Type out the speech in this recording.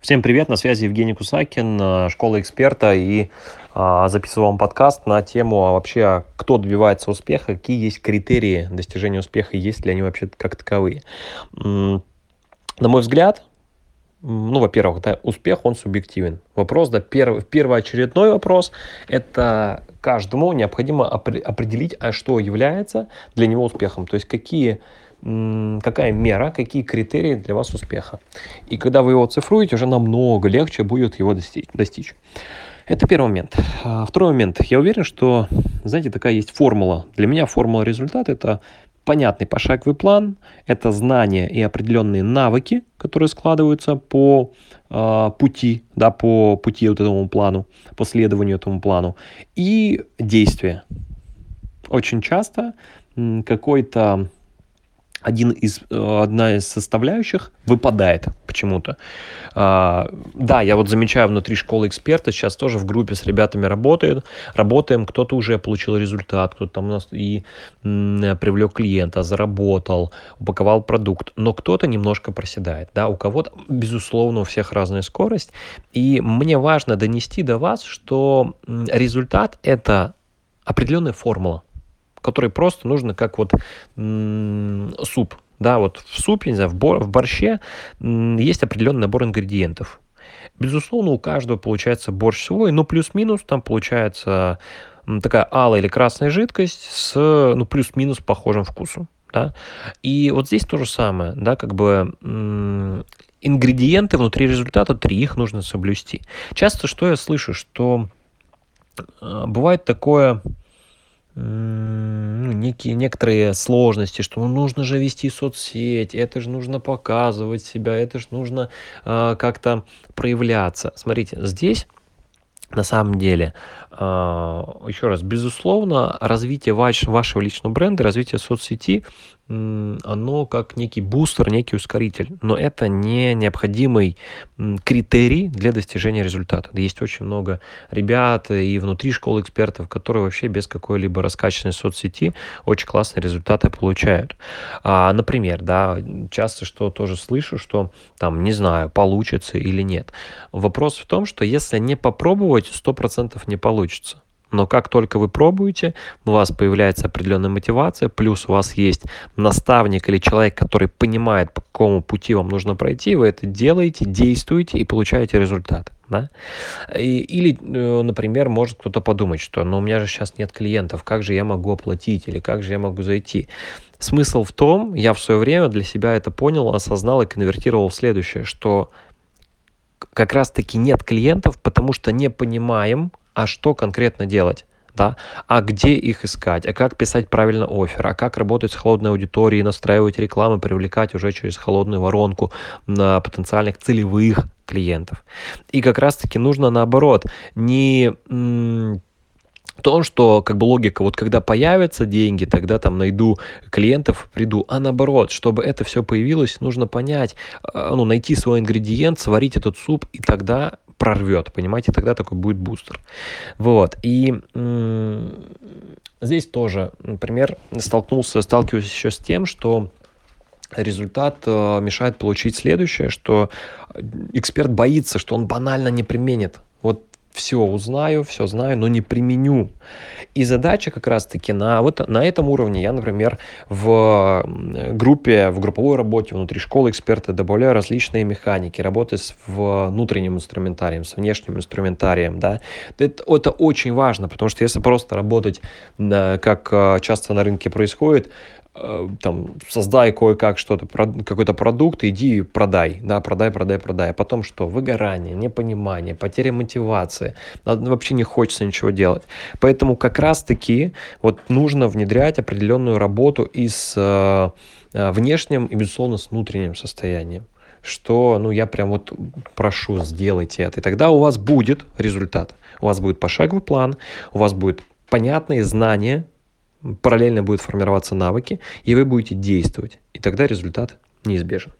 Всем привет, на связи Евгений Кусакин, э, школа эксперта, и а, записываю вам подкаст на тему а вообще, кто добивается успеха, какие есть критерии достижения успеха, есть ли они вообще как таковые. На мой взгляд, ну, во-первых, да, успех, он субъективен. Вопрос, да, первый, первоочередной вопрос, это каждому необходимо определить, а что является для него успехом, то есть какие какая мера, какие критерии для вас успеха. И когда вы его цифруете, уже намного легче будет его достичь. Это первый момент. А, второй момент. Я уверен, что, знаете, такая есть формула. Для меня формула результата – это понятный пошаговый план, это знания и определенные навыки, которые складываются по э, пути, да, по пути вот этому плану, по следованию этому плану, и действия. Очень часто какой-то один из, э, одна из составляющих выпадает почему-то. А, да, я вот замечаю внутри школы эксперта, сейчас тоже в группе с ребятами работает, работаем, кто-то уже получил результат, кто-то там у нас и привлек клиента, заработал, упаковал продукт, но кто-то немножко проседает, да, у кого-то, безусловно, у всех разная скорость, и мне важно донести до вас, что результат – это определенная формула, который просто нужно как вот суп. Да, вот в супе, не знаю, в, бор, в борще есть определенный набор ингредиентов. Безусловно, у каждого получается борщ свой, но плюс-минус там получается такая алая или красная жидкость с ну, плюс-минус похожим вкусом. Да? И вот здесь то же самое, да, как бы ингредиенты внутри результата, три, их нужно соблюсти. Часто что я слышу, что э, бывает такое, ну, некие, некоторые сложности, что ну, нужно же вести соцсеть, это же нужно показывать себя, это же нужно э, как-то проявляться. Смотрите, здесь на самом деле, э, еще раз, безусловно, развитие ваш, вашего личного бренда, развитие соцсети оно как некий бустер, некий ускоритель, но это не необходимый критерий для достижения результата. Есть очень много ребят и внутри школы экспертов, которые вообще без какой-либо раскачанной соцсети очень классные результаты получают. А, например, да, часто что тоже слышу, что там, не знаю, получится или нет. Вопрос в том, что если не попробовать, 100% не получится. Но как только вы пробуете, у вас появляется определенная мотивация, плюс у вас есть наставник или человек, который понимает, по какому пути вам нужно пройти, вы это делаете, действуете и получаете результат. Да? И, или, э, например, может кто-то подумать, что ну, у меня же сейчас нет клиентов, как же я могу оплатить или как же я могу зайти. Смысл в том, я в свое время для себя это понял, осознал и конвертировал в следующее, что как раз-таки нет клиентов, потому что не понимаем, а что конкретно делать? Да? А где их искать? А как писать правильно офер? А как работать с холодной аудиторией, настраивать рекламы, привлекать уже через холодную воронку на потенциальных целевых клиентов? И как раз-таки нужно наоборот, не то, что как бы логика, вот когда появятся деньги, тогда там найду клиентов, приду, а наоборот, чтобы это все появилось, нужно понять, а, ну, найти свой ингредиент, сварить этот суп, и тогда прорвет, понимаете, тогда такой будет бустер. Вот, и здесь тоже, например, столкнулся, сталкиваюсь еще с тем, что результат э, мешает получить следующее, что эксперт боится, что он банально не применит. Вот все узнаю, все знаю, но не применю. И задача как раз-таки на, вот, на этом уровне. Я, например, в группе, в групповой работе внутри школы эксперта добавляю различные механики, работаю с внутренним инструментарием, с внешним инструментарием. Да? Это, это очень важно, потому что если просто работать, как э, часто на рынке происходит, Э, там, создай кое-как что-то, какой-то продукт, иди продай, да, продай, продай, продай. А потом что? Выгорание, непонимание, потеря мотивации, вообще не хочется ничего делать. Поэтому как раз-таки вот нужно внедрять определенную работу и с э, э, внешним, и, безусловно, с внутренним состоянием что, ну, я прям вот прошу, сделайте это. И тогда у вас будет результат. У вас будет пошаговый план, у вас будет понятные знания, параллельно будут формироваться навыки, и вы будете действовать. И тогда результат неизбежен.